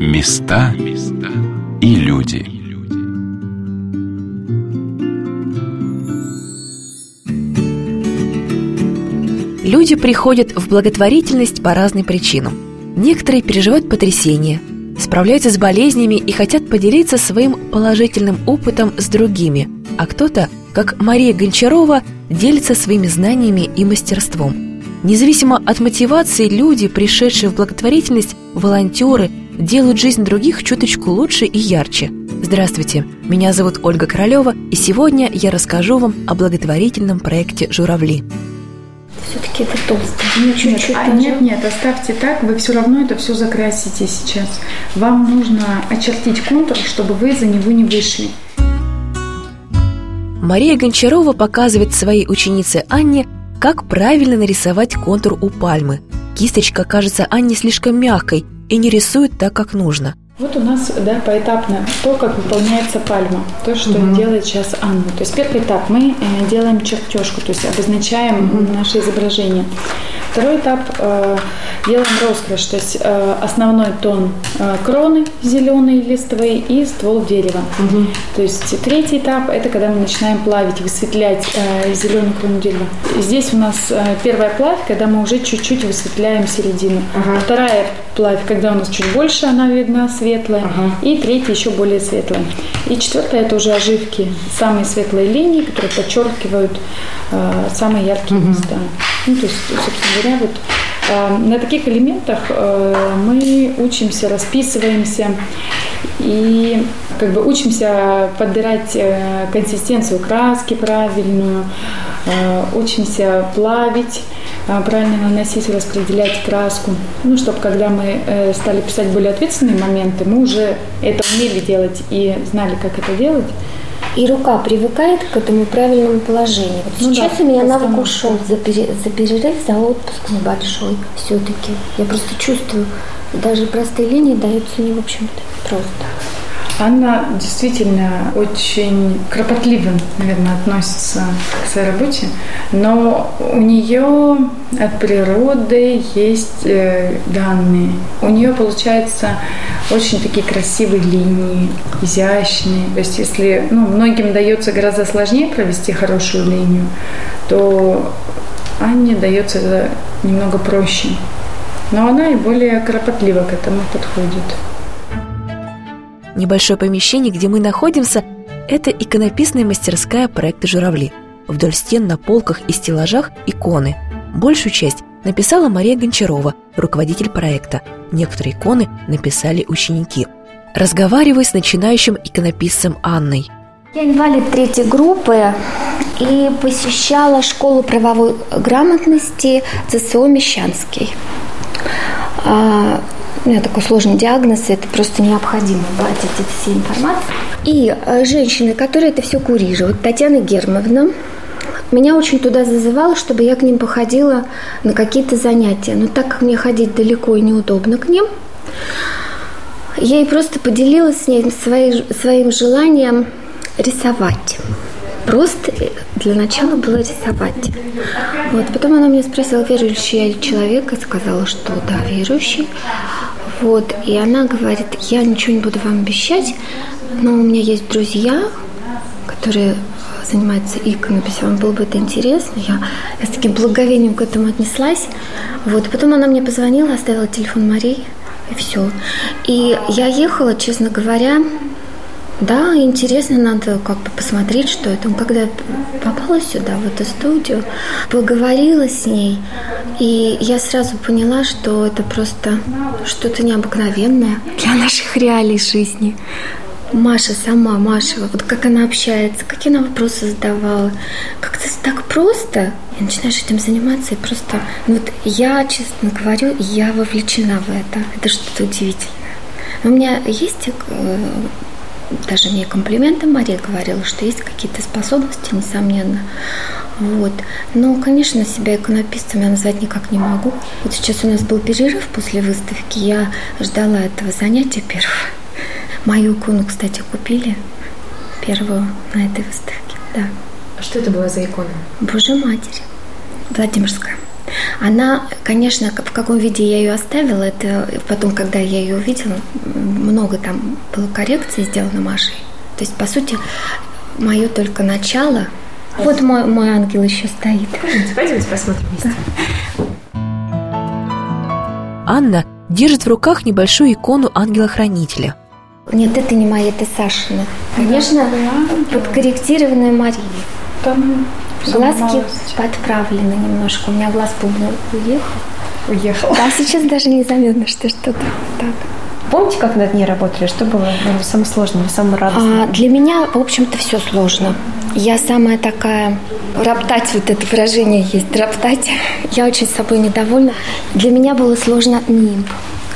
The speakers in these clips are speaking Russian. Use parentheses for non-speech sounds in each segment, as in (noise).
Места и люди Люди приходят в благотворительность по разным причинам. Некоторые переживают потрясение, справляются с болезнями и хотят поделиться своим положительным опытом с другими, а кто-то, как Мария Гончарова, делится своими знаниями и мастерством. Независимо от мотивации, люди, пришедшие в благотворительность, волонтеры, делают жизнь других чуточку лучше и ярче. Здравствуйте, меня зовут Ольга Королева, и сегодня я расскажу вам о благотворительном проекте «Журавли». Все-таки это толсто. Нет, нет, а, нет, нет, оставьте так, вы все равно это все закрасите сейчас. Вам нужно очертить контур, чтобы вы за него не вышли. Мария Гончарова показывает своей ученице Анне, как правильно нарисовать контур у пальмы. Кисточка кажется Анне слишком мягкой и не рисует так, как нужно – вот у нас да, поэтапно то, как выполняется пальма, то, что угу. делает сейчас Анна. То есть первый этап мы э, делаем чертежку, то есть обозначаем угу. наше изображение. Второй этап э, делаем розыгрыш, то есть э, основной тон э, кроны зеленый листовый и ствол дерева. Угу. То есть третий этап это когда мы начинаем плавить, высветлять э, зеленую крону дерева. Здесь у нас э, первая плавь, когда мы уже чуть-чуть высветляем середину. Ага. Вторая плавь, когда у нас чуть больше она видна, светлая. Ага. И третья еще более светлая. И четвертая это уже оживки, самые светлые линии, которые подчеркивают э, самые яркие угу. места. Ну, то есть, собственно говоря, вот э, на таких элементах э, мы учимся, расписываемся и как бы учимся подбирать э, консистенцию краски правильную, учимся плавить, правильно наносить, распределять краску. Ну, чтобы когда мы стали писать более ответственные моменты, мы уже это умели делать и знали, как это делать и рука привыкает к этому правильному положению. Вот ну сейчас да, у меня навык ушел за, пере, за перерыв, за отпуск небольшой все-таки. Я просто чувствую, даже простые линии даются не, в общем-то, просто. Анна действительно очень кропотливо, наверное, относится к своей работе, но у нее от природы есть э, данные. У нее получается очень такие красивые линии, изящные. То есть если ну, многим дается гораздо сложнее провести хорошую линию, то Анне дается это немного проще. Но она и более кропотливо к этому подходит. Небольшое помещение, где мы находимся, это иконописная мастерская проекта «Журавли». Вдоль стен на полках и стеллажах иконы. Большую часть написала Мария Гончарова, руководитель проекта. Некоторые иконы написали ученики. Разговариваю с начинающим иконописцем Анной. Я инвалид третьей группы и посещала школу правовой грамотности ЦСО Мещанский. У меня такой сложный диагноз, и это просто необходимо платить эти все информации. И э, женщины, которые это все курировали, Татьяна Гермовна, меня очень туда зазывала, чтобы я к ним походила на какие-то занятия. Но так как мне ходить далеко и неудобно к ним, я ей просто поделилась с ней своей, своим желанием рисовать. Просто для начала было рисовать. Вот. Потом она меня спросила, верующий я человек, и сказала, что да, верующий. Вот. И она говорит, я ничего не буду вам обещать, но у меня есть друзья, которые занимаются иконописью, вам было бы это интересно. Я, я с таким благовением к этому отнеслась. Вот. Потом она мне позвонила, оставила телефон Марии, и все. И я ехала, честно говоря, да, интересно, надо как бы посмотреть, что это. Когда я попала сюда, в эту студию, поговорила с ней, и я сразу поняла, что это просто что-то необыкновенное для наших реалий жизни. Маша сама, Маша, вот как она общается, какие она вопросы задавала. Как-то так просто. И начинаешь этим заниматься, и просто... Ну вот я, честно говорю, я вовлечена в это. Это что-то удивительное. У меня есть э, даже мне комплименты Мария говорила, что есть какие-то способности, несомненно. Вот. Но, конечно, себя иконописцем я назвать никак не могу. Вот сейчас у нас был перерыв после выставки. Я ждала этого занятия первого. Мою икону, кстати, купили первую на этой выставке. Да. А что это была за икона? Божья Матерь. Владимирская. Она, конечно, в каком виде я ее оставила, это потом, когда я ее увидела, много там было коррекций сделано Машей. То есть, по сути, мое только начало. Вот мой, мой ангел еще стоит. Пойдемте, пойдемте посмотрим вместе. Анна держит в руках небольшую икону ангела-хранителя. Нет, это не моя, это Сашина. Конечно, да, подкорректированная Мария. Там Глазки подправлены немножко. У меня глаз помню уехал. Уехал. Да, сейчас даже не заметно, что что-то так. Помните, как над ней работали? Что было наверное, самое сложное, самое радостное? А, для меня, в общем-то, все сложно. Я самая такая... Роптать, вот это выражение есть, роптать. Я очень собой недовольна. Для меня было сложно нимб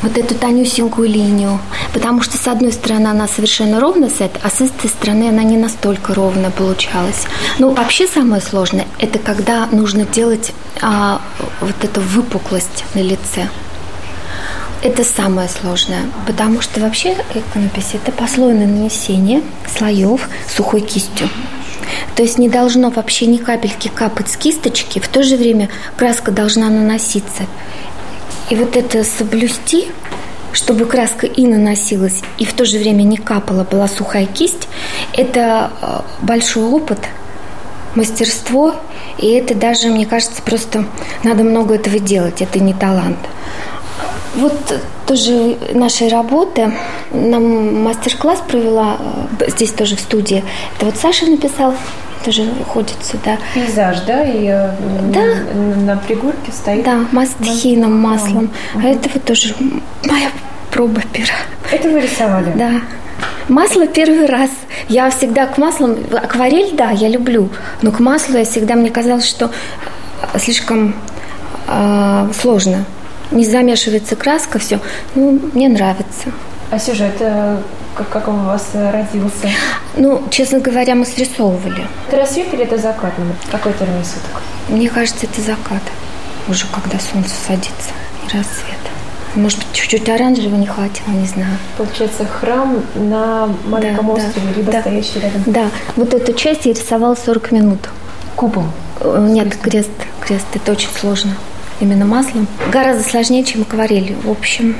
вот эту тонюсенькую линию, потому что с одной стороны она совершенно ровно сет, а с этой стороны она не настолько ровно получалась. Ну, вообще самое сложное – это когда нужно делать а, вот эту выпуклость на лице. Это самое сложное, потому что вообще иконопись – это послойное нанесение слоев сухой кистью. То есть не должно вообще ни капельки капать с кисточки, в то же время краска должна наноситься и вот это соблюсти, чтобы краска и наносилась, и в то же время не капала, была сухая кисть, это э, большой опыт, мастерство, и это даже, мне кажется, просто надо много этого делать, это не талант. Вот тоже нашей работы нам мастер-класс провела э, здесь тоже в студии. Это вот Саша написал тоже ходит сюда. Пейзаж, да? И э, да. на пригорке стоит. Да, мастхином маслом. А это вот тоже моя проба пера. Это вы рисовали? Да. Масло первый раз. Я всегда к маслам... Акварель, да, я люблю. Но к маслу я всегда... Мне казалось, что слишком э, сложно. Не замешивается краска, все. Ну, мне нравится. А сюжет э, как, как он у вас э, родился? Ну, честно говоря, мы срисовывали. Это рассвет или это закат? Какой термин суток? Мне кажется, это закат. Уже когда солнце садится. И рассвет. Может быть, чуть-чуть оранжевого не хватило, не знаю. Получается, храм на маленьком да, острове, да, либо да, стоящий рядом. Да, вот эту часть я рисовала 40 минут. Купол? Э, нет, крест. Крест. Это очень сложно. Именно маслом. Гораздо сложнее, чем акварелью. В общем,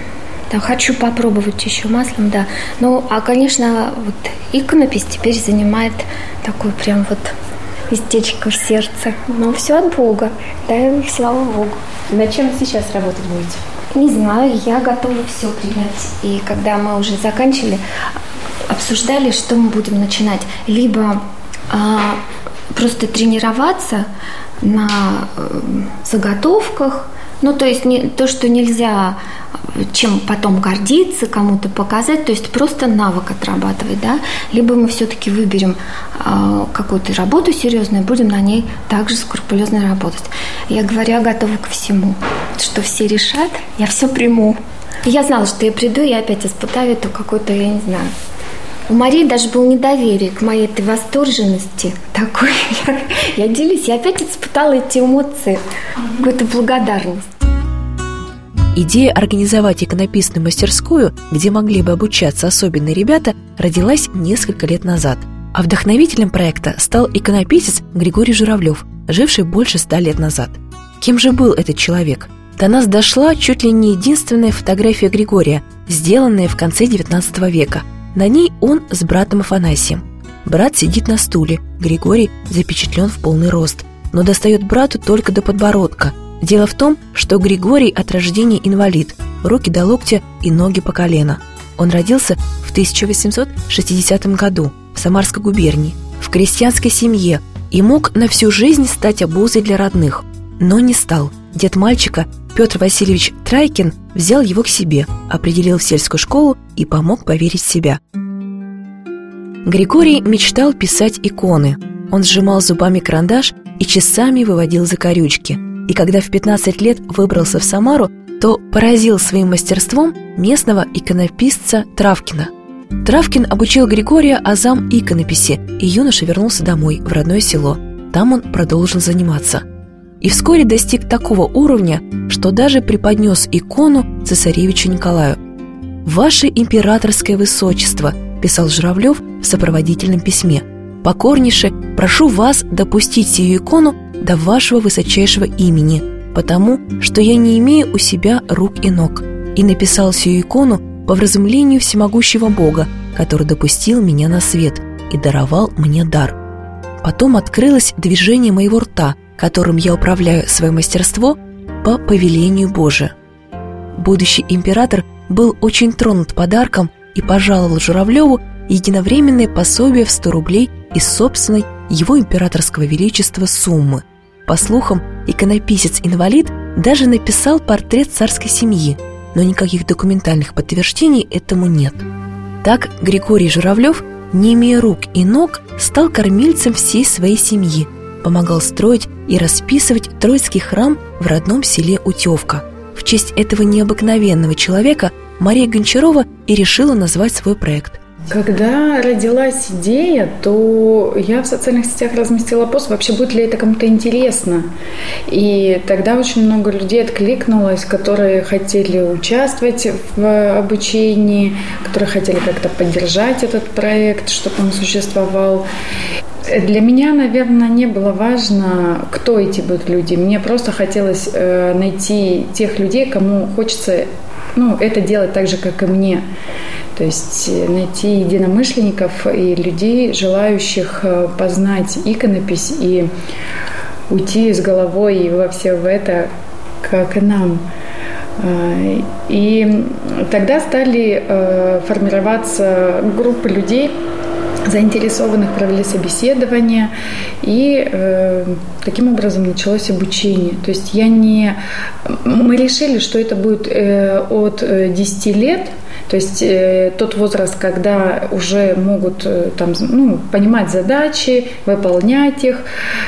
да, хочу попробовать еще маслом, да. Ну, а, конечно, вот иконопись теперь занимает такой прям вот местечко в сердце. Но все от Бога, да, и слава Богу. На чем сейчас работать будете? Не знаю, я готова все принять. И когда мы уже заканчивали, обсуждали, что мы будем начинать. Либо а, просто тренироваться на э, заготовках, ну, то есть не, то, что нельзя чем потом гордиться, кому-то показать, то есть просто навык отрабатывать, да, либо мы все-таки выберем э, какую-то работу серьезную, будем на ней также скрупулезно работать. Я говорю, я готова ко всему, что все решат, я все приму. я знала, что я приду и опять испытаю это какой-то, я не знаю, у Марии даже было недоверие к моей этой восторженности такой. Я, я делюсь, я опять испытала эти эмоции, какую-то благодарность. Идея организовать иконописную мастерскую, где могли бы обучаться особенные ребята, родилась несколько лет назад. А вдохновителем проекта стал иконописец Григорий Журавлев, живший больше ста лет назад. Кем же был этот человек? До нас дошла чуть ли не единственная фотография Григория, сделанная в конце XIX века. На ней он с братом Афанасием. Брат сидит на стуле, Григорий запечатлен в полный рост, но достает брату только до подбородка – Дело в том, что Григорий от рождения инвалид, руки до локтя и ноги по колено. Он родился в 1860 году в Самарской губернии, в крестьянской семье и мог на всю жизнь стать обузой для родных, но не стал. Дед мальчика Петр Васильевич Трайкин взял его к себе, определил в сельскую школу и помог поверить в себя. Григорий мечтал писать иконы. Он сжимал зубами карандаш и часами выводил закорючки – и когда в 15 лет выбрался в Самару, то поразил своим мастерством местного иконописца Травкина. Травкин обучил Григория азам иконописи, и юноша вернулся домой, в родное село. Там он продолжил заниматься. И вскоре достиг такого уровня, что даже преподнес икону цесаревичу Николаю. «Ваше императорское высочество», – писал Журавлев в сопроводительном письме, «покорнейше прошу вас допустить сию икону до вашего высочайшего имени, потому что я не имею у себя рук и ног, и написал сию икону по вразумлению всемогущего Бога, который допустил меня на свет и даровал мне дар. Потом открылось движение моего рта, которым я управляю свое мастерство по повелению Божию. Будущий император был очень тронут подарком и пожаловал Журавлеву единовременное пособие в 100 рублей из собственной его императорского величества суммы. По слухам, иконописец-инвалид даже написал портрет царской семьи, но никаких документальных подтверждений этому нет. Так Григорий Журавлев, не имея рук и ног, стал кормильцем всей своей семьи, помогал строить и расписывать Троицкий храм в родном селе Утевка. В честь этого необыкновенного человека Мария Гончарова и решила назвать свой проект. Когда родилась идея, то я в социальных сетях разместила пост, вообще будет ли это кому-то интересно. И тогда очень много людей откликнулось, которые хотели участвовать в обучении, которые хотели как-то поддержать этот проект, чтобы он существовал. Для меня, наверное, не было важно, кто эти будут люди. Мне просто хотелось э, найти тех людей, кому хочется ну, это делать так же, как и мне. То есть э, найти единомышленников и людей, желающих э, познать иконопись и уйти с головой во все в это, как и нам. Э, и тогда стали формироваться группы людей, заинтересованных провели собеседование, и э, таким образом началось обучение. То есть я не... Мы решили, что это будет э, от 10 лет – то есть э, тот возраст, когда уже могут э, там, ну, понимать задачи, выполнять их,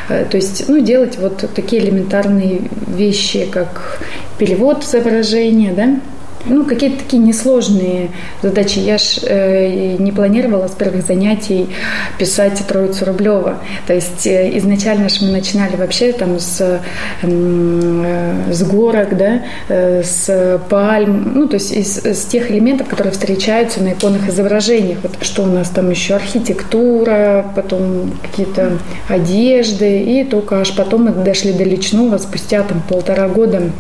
э, то есть ну, делать вот такие элементарные вещи, как перевод изображения, да, ну, какие-то такие несложные задачи. Я ж э, не планировала с первых занятий писать Троицу Рублева. То есть э, изначально же мы начинали вообще там с, э, с горок, да, э, с пальм, ну, то есть из, из тех элементов, которые встречаются на иконных изображениях. Вот что у нас там еще архитектура, потом какие-то одежды, и только аж потом мы дошли до личного спустя там полтора года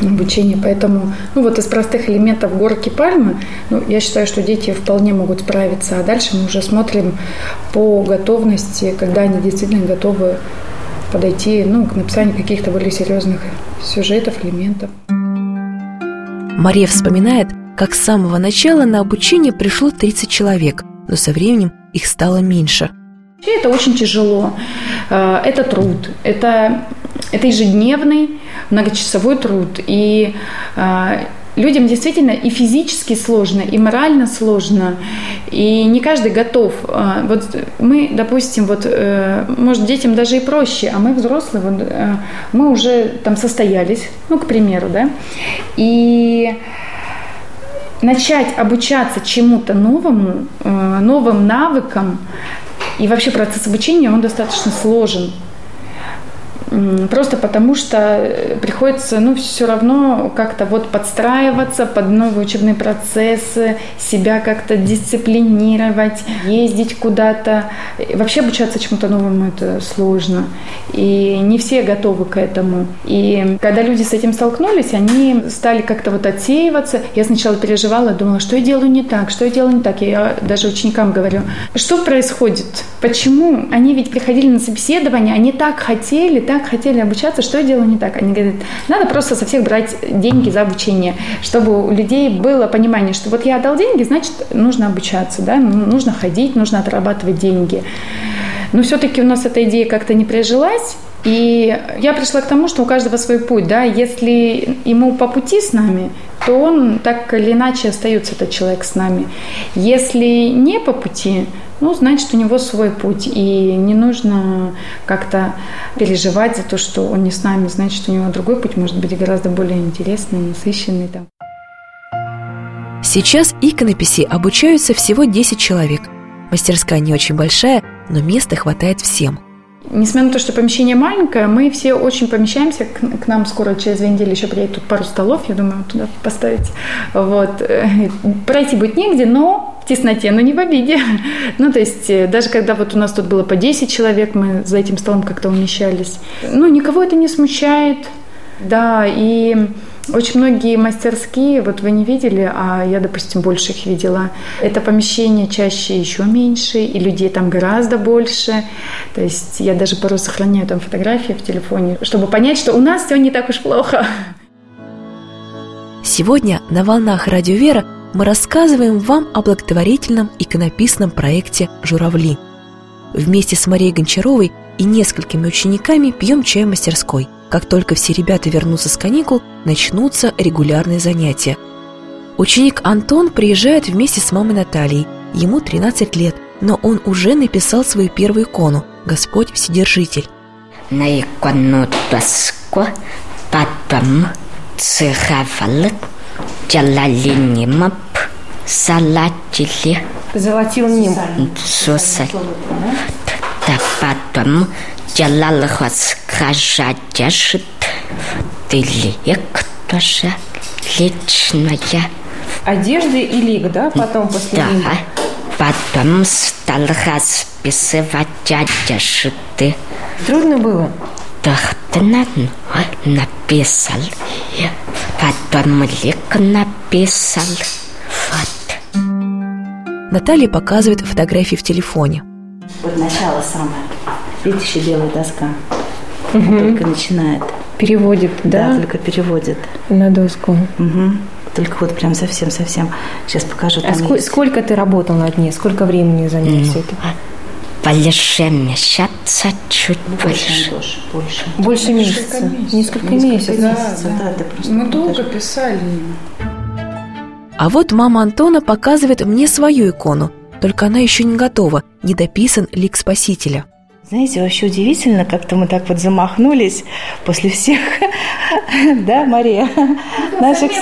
обучение. Поэтому, ну вот из простых элементов горки пальмы, ну, я считаю, что дети вполне могут справиться. А дальше мы уже смотрим по готовности, когда они действительно готовы подойти ну, к написанию каких-то более серьезных сюжетов, элементов. Мария вспоминает, как с самого начала на обучение пришло 30 человек, но со временем их стало меньше. Это очень тяжело. Э, это труд. Это, это ежедневный многочасовой труд. И э, людям действительно и физически сложно, и морально сложно, и не каждый готов. Э, вот мы, допустим, вот, э, может, детям даже и проще, а мы взрослые, вот, мы уже там состоялись, ну, к примеру, да, и начать обучаться чему-то новому, новым навыкам, и вообще процесс обучения, он достаточно сложен. Просто потому что э, приходится, ну, все равно как-то вот подстраиваться под новые учебные процессы, себя как-то дисциплинировать, ездить куда-то. Вообще обучаться чему-то новому это сложно. И не все готовы к этому. И когда люди с этим столкнулись, они стали как-то вот отсеиваться. Я сначала переживала, думала, что я делаю не так, что я делаю не так. Я даже ученикам говорю, что происходит, почему? Они ведь приходили на собеседование, они так хотели, так хотели обучаться, что я делаю не так? Они говорят, надо просто со всех брать деньги за обучение, чтобы у людей было понимание, что вот я отдал деньги, значит, нужно обучаться, да, нужно ходить, нужно отрабатывать деньги. Но все-таки у нас эта идея как-то не прижилась, и я пришла к тому, что у каждого свой путь, да, если ему по пути с нами, то он так или иначе остается этот человек с нами. Если не по пути, ну, значит, у него свой путь, и не нужно как-то переживать за то, что он не с нами, значит, у него другой путь может быть гораздо более интересный, насыщенный. Там. Сейчас иконописи обучаются всего 10 человек. Мастерская не очень большая, но места хватает всем – Несмотря на то, что помещение маленькое, мы все очень помещаемся. К, к нам скоро через две недели еще приедет тут пару столов, я думаю, туда поставить. Вот. Пройти будет негде, но тесноте, но не в обиде. (laughs) Ну, то есть, э, даже когда вот у нас тут было по 10 человек, мы за этим столом как-то умещались. Ну, никого это не смущает. Да, и очень многие мастерские, вот вы не видели, а я, допустим, больше их видела. Это помещение чаще еще меньше, и людей там гораздо больше. То есть я даже порой сохраняю там фотографии в телефоне, чтобы понять, что у нас все не так уж плохо. Сегодня на «Волнах Радио Вера» мы рассказываем вам о благотворительном иконописном проекте «Журавли». Вместе с Марией Гончаровой и несколькими учениками пьем чай в мастерской. Как только все ребята вернутся с каникул, начнутся регулярные занятия. Ученик Антон приезжает вместе с мамой Натальей. Ему 13 лет, но он уже написал свою первую икону «Господь Вседержитель». На икону доску потом цеховал джалалинимап салатили Золотил ним. сосаль. Да потом Джалал Хаскажадяшит Тылик тоже личная. Одежды и лик, да, потом после Да. лика? Потом стал расписывать одежды. Трудно было? Тахтана написал. Потом лик написал. Вот. Наталья показывает фотографии в телефоне. Вот начало самое. Видите, еще белая доска. Только начинает. Переводит, Да, да, только переводит. на доску. Мгм. Только вот прям совсем-совсем. Сейчас покажу. А есть. сколько ты работал над ней? Сколько времени заняло все это? Больше месяца, чуть Больше, больше. Больше. Больше месяца. Несколько месяцев. месяцев, да, ты просто Мы долго даже- писали. А вот мама Антона показывает мне свою икону, только она еще не готова, не дописан лик Спасителя. Знаете, вообще удивительно, как-то мы так вот замахнулись после всех, (laughs) да, Мария, наших,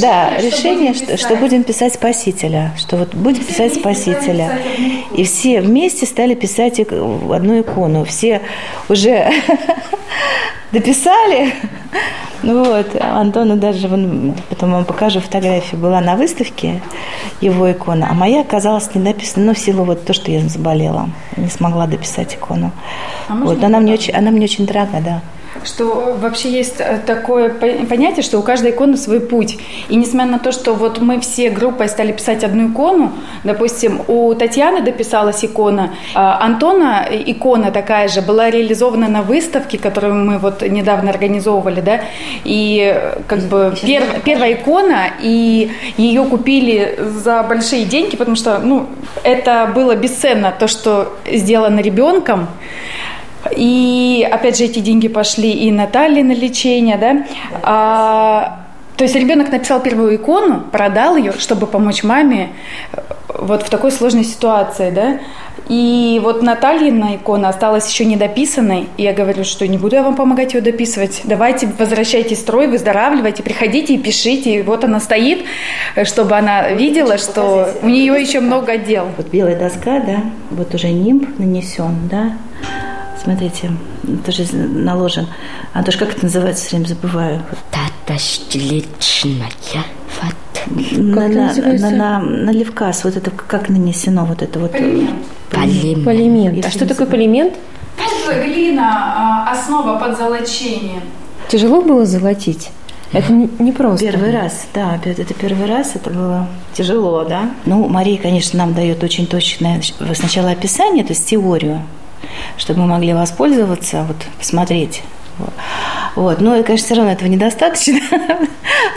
да, решение, что, что будем писать Спасителя, что вот будем писать Спасителя. И все вместе стали писать одну икону. Все уже (laughs) дописали. Ну вот, Антону даже, вон, потом вам покажу фотографию, была на выставке его икона, а моя оказалась не написана, ну, в силу вот то, что я заболела, не смогла дописать икону. А вот, она мне очень, она мне очень дорога, да. Что вообще есть э, такое по- понятие, что у каждой иконы свой путь. И несмотря на то, что вот мы все группой стали писать одну икону, допустим, у Татьяны дописалась икона, а Антона икона такая же была реализована на выставке, которую мы вот недавно организовывали, да, и э, как бы пер- первая икона, и ее купили за большие деньги, потому что, ну, это было бесценно, то, что сделано ребенком, и опять же эти деньги пошли и Наталье на лечение, да. А, то есть ребенок написал первую икону, продал ее, чтобы помочь маме э, вот в такой сложной ситуации, да. И вот Натальина икона осталась еще недописанной. И я говорю, что не буду я вам помогать ее дописывать. Давайте возвращайте строй, выздоравливайте, приходите и пишите. И вот она стоит, э, чтобы она видела, что у нее еще много дел. Вот белая доска, да, вот уже нимб нанесен, да. Смотрите, тоже наложен. Антош, как это называется, все время забываю. Вот. На, это на, на, на, на левкас, вот это как нанесено, вот это вот. Полимент. Полимент. А Если что такое полимент? Глина – основа под золочение. Тяжело было золотить? Это не просто. Первый раз, да, это первый раз, это было тяжело, да. Ну, Мария, конечно, нам дает очень точное сначала описание, то есть теорию, чтобы мы могли воспользоваться, вот, посмотреть. Вот. Но, конечно, все равно этого недостаточно. (laughs)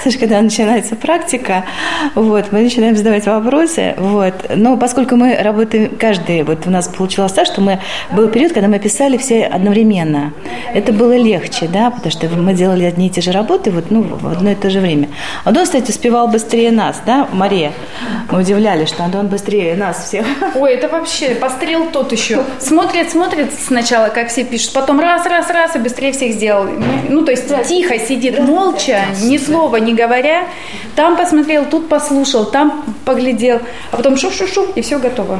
Потому когда начинается практика, вот, мы начинаем задавать вопросы. Вот. Но поскольку мы работаем, каждый, вот у нас получилось так, что мы, был период, когда мы писали все одновременно. Это было легче, да, потому что мы делали одни и те же работы вот, ну, в одно и то же время. Антон, кстати, успевал быстрее нас, да, Мария? Мы удивлялись, что Антон быстрее нас всех. (laughs) Ой, это вообще пострел тот еще. Смотрит, смотрит сначала, как все пишут, потом раз, раз, раз, и быстрее всех сделал. Ну, то есть тихо сидит, молча, ни слова не говоря. Там посмотрел, тут послушал, там поглядел, а потом шу-шу-шу, и все готово.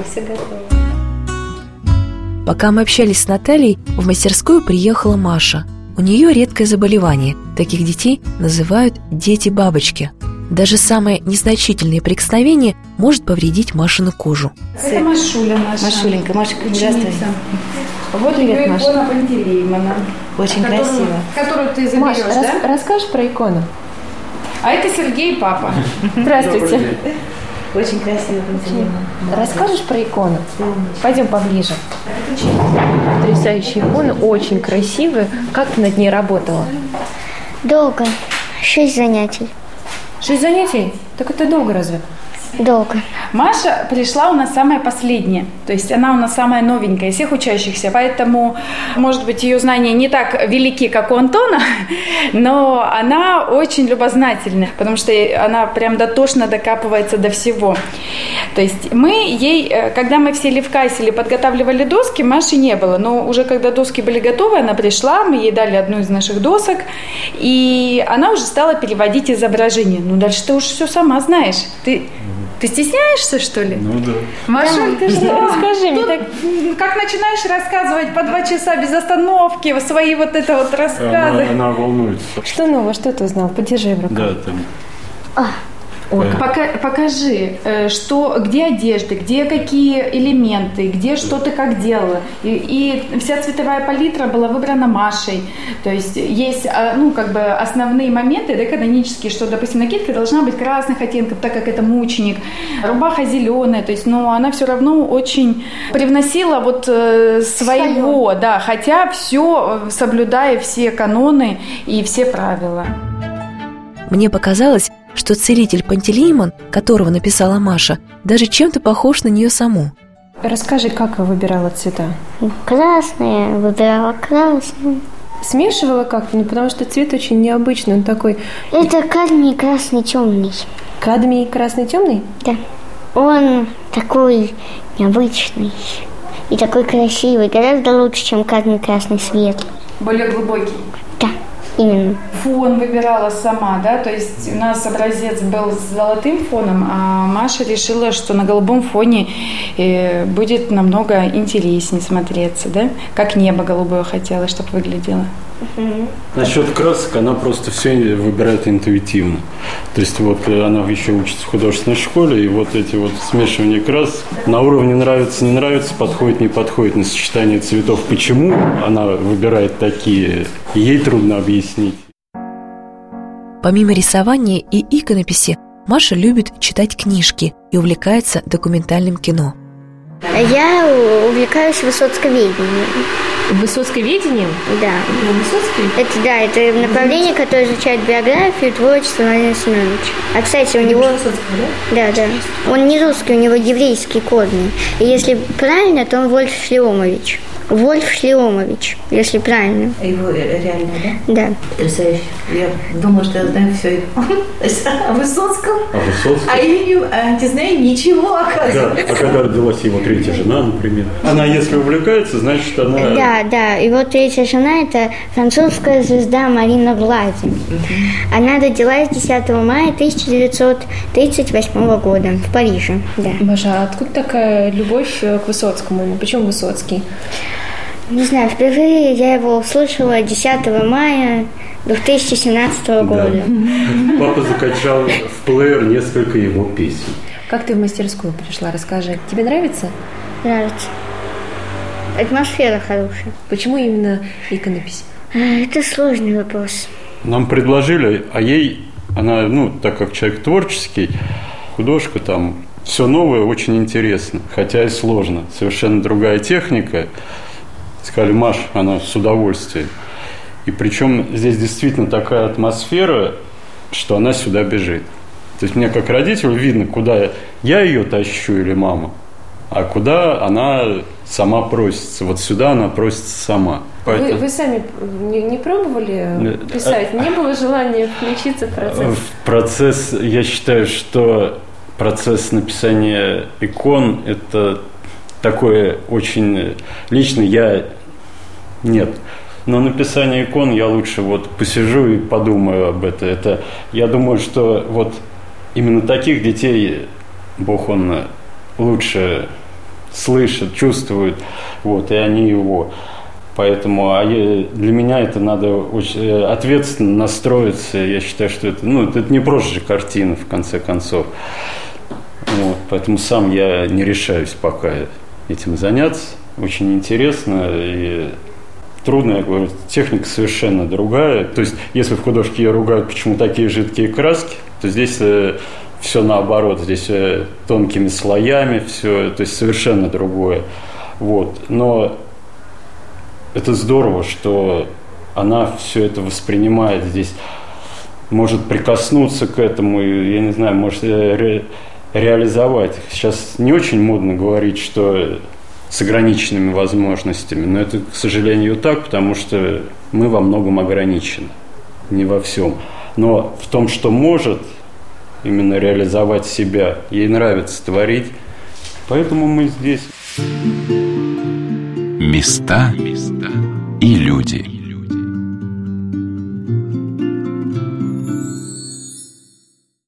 Пока мы общались с Натальей, в мастерскую приехала Маша. У нее редкое заболевание. Таких детей называют «дети-бабочки». Даже самое незначительное прикосновение может повредить Машину кожу. Это Машуля наша. Машуленька, Машенька, здравствуй. Вот Привет, ее Маша. икона Пантелеймона. Очень которую- красиво. Которую ты заберешь, рас- да? расскажешь про икону? А это Сергей папа. (laughs) Здравствуйте. Очень красиво, Пантелеймон. Расскажешь про икону? Пойдем поближе. Потрясающая икона, очень красивая. Как ты над ней работала? Долго. Шесть занятий. Шесть занятий? Так это долго разве? Долго. Маша пришла у нас самая последняя, то есть она у нас самая новенькая из всех учащихся, поэтому, может быть, ее знания не так велики, как у Антона, (laughs) но она очень любознательна, потому что она прям дотошно докапывается до всего. То есть мы ей, э, когда мы все сели в кассе или подготавливали доски, Маши не было, но уже когда доски были готовы, она пришла, мы ей дали одну из наших досок, и она уже стала переводить изображение. Ну, дальше ты уж все сама знаешь. Ты, ты стесняешься, что ли? Ну да. Машуль, ты что? (laughs) Расскажи мне так. как начинаешь рассказывать по два часа без остановки, свои вот это вот рассказы. она волнуется. Что нового, что ты узнал? Подержи в руках. Да, там. Ой, как- Пока- покажи, э, что, где одежды, где какие элементы, где что ты как делала. И, и вся цветовая палитра была выбрана Машей. То есть есть, а, ну, как бы основные моменты, да, канонические, что, допустим, накидка должна быть красных оттенков, так как это мученик. Рубаха зеленая, то есть, но она все равно очень привносила вот э, своего, да, хотя все соблюдая все каноны и все правила. Мне показалось, что целитель Пантелеймон, которого написала Маша, даже чем-то похож на нее саму. Расскажи, как выбирала цвета? Красные. Выбирала красные. Смешивала как-то, ну потому что цвет очень необычный, он такой Это кадмий красный темный. кадмий красный темный. Да. Он такой необычный. И такой красивый. Гораздо лучше, чем кадмий красный светлый. Более глубокий. Да, именно. Фон выбирала сама, да, то есть у нас образец был с золотым фоном, а Маша решила, что на голубом фоне э, будет намного интереснее смотреться, да, как небо голубое хотела, чтобы выглядело. Насчет красок она просто все выбирает интуитивно. То есть вот э, она еще учится в художественной школе, и вот эти вот смешивания красок на уровне нравится, не нравится, подходит, не подходит на сочетание цветов. Почему она выбирает такие, ей трудно объяснить. Помимо рисования и иконописи, Маша любит читать книжки и увлекается документальным кино. Я увлекаюсь высоцковедением. Высоцковедением? Да. Это, да, это направление, которое изучает биографию и творчество Владимира Семеновича. А, кстати, у него... Да, да. Он не русский, у него еврейские корни. И если правильно, то он Вольф Шлеомович. Вольф Шлеомович, если правильно. Его реально, да? Да. Потрясающе. Я думала, что я знаю все о (laughs) Высоцком, А Высоцкий? а я не, не знаю ничего, Да, оказывается. а когда родилась его третья жена, например? Она, если увлекается, значит, она... Да, да. И вот третья жена – это французская звезда Марина Влади. Она родилась 10 мая 1938 года в Париже. Да. Маша, а откуда такая любовь к Высоцкому? Почему Высоцкий? Не знаю, впервые я его услышала 10 мая 2017 года. Папа закачал в плеер несколько его песен. Как ты в мастерскую пришла? Расскажи. Тебе нравится? Нравится. Атмосфера хорошая. Почему именно иконопись? Это сложный вопрос. Нам предложили, а ей, она, ну, так как человек творческий, художка там, все новое очень интересно, хотя и сложно. Совершенно другая техника. Сказали, Маш, она с удовольствием. И причем здесь действительно такая атмосфера, что она сюда бежит. То есть мне как родителю видно, куда я ее тащу или мама, а куда она сама просится. Вот сюда она просится сама. Вы, Поэтому- вы сами не, не пробовали писать? Не было желания включиться в процесс? В процесс, я считаю, что процесс написания икон – это такое очень личное. Я нет. Но написание икон я лучше вот посижу и подумаю об этом. Это, я думаю, что вот именно таких детей Бог, Он лучше слышит, чувствует, вот, и они его. Поэтому а я- для меня это надо очень э, ответственно настроиться. Я считаю, что это, ну, это не просто же картина, в конце концов. Вот, поэтому сам я не решаюсь пока этим заняться. очень интересно и трудно, я говорю, техника совершенно другая. То есть, если в художке ее ругают, почему такие жидкие краски, то здесь э, все наоборот, здесь э, тонкими слоями все, то есть совершенно другое. Вот. Но это здорово, что она все это воспринимает здесь, может прикоснуться к этому, я не знаю, может э, реализовать. Сейчас не очень модно говорить, что с ограниченными возможностями, но это, к сожалению, так, потому что мы во многом ограничены, не во всем. Но в том, что может именно реализовать себя, ей нравится творить, поэтому мы здесь. Места и люди.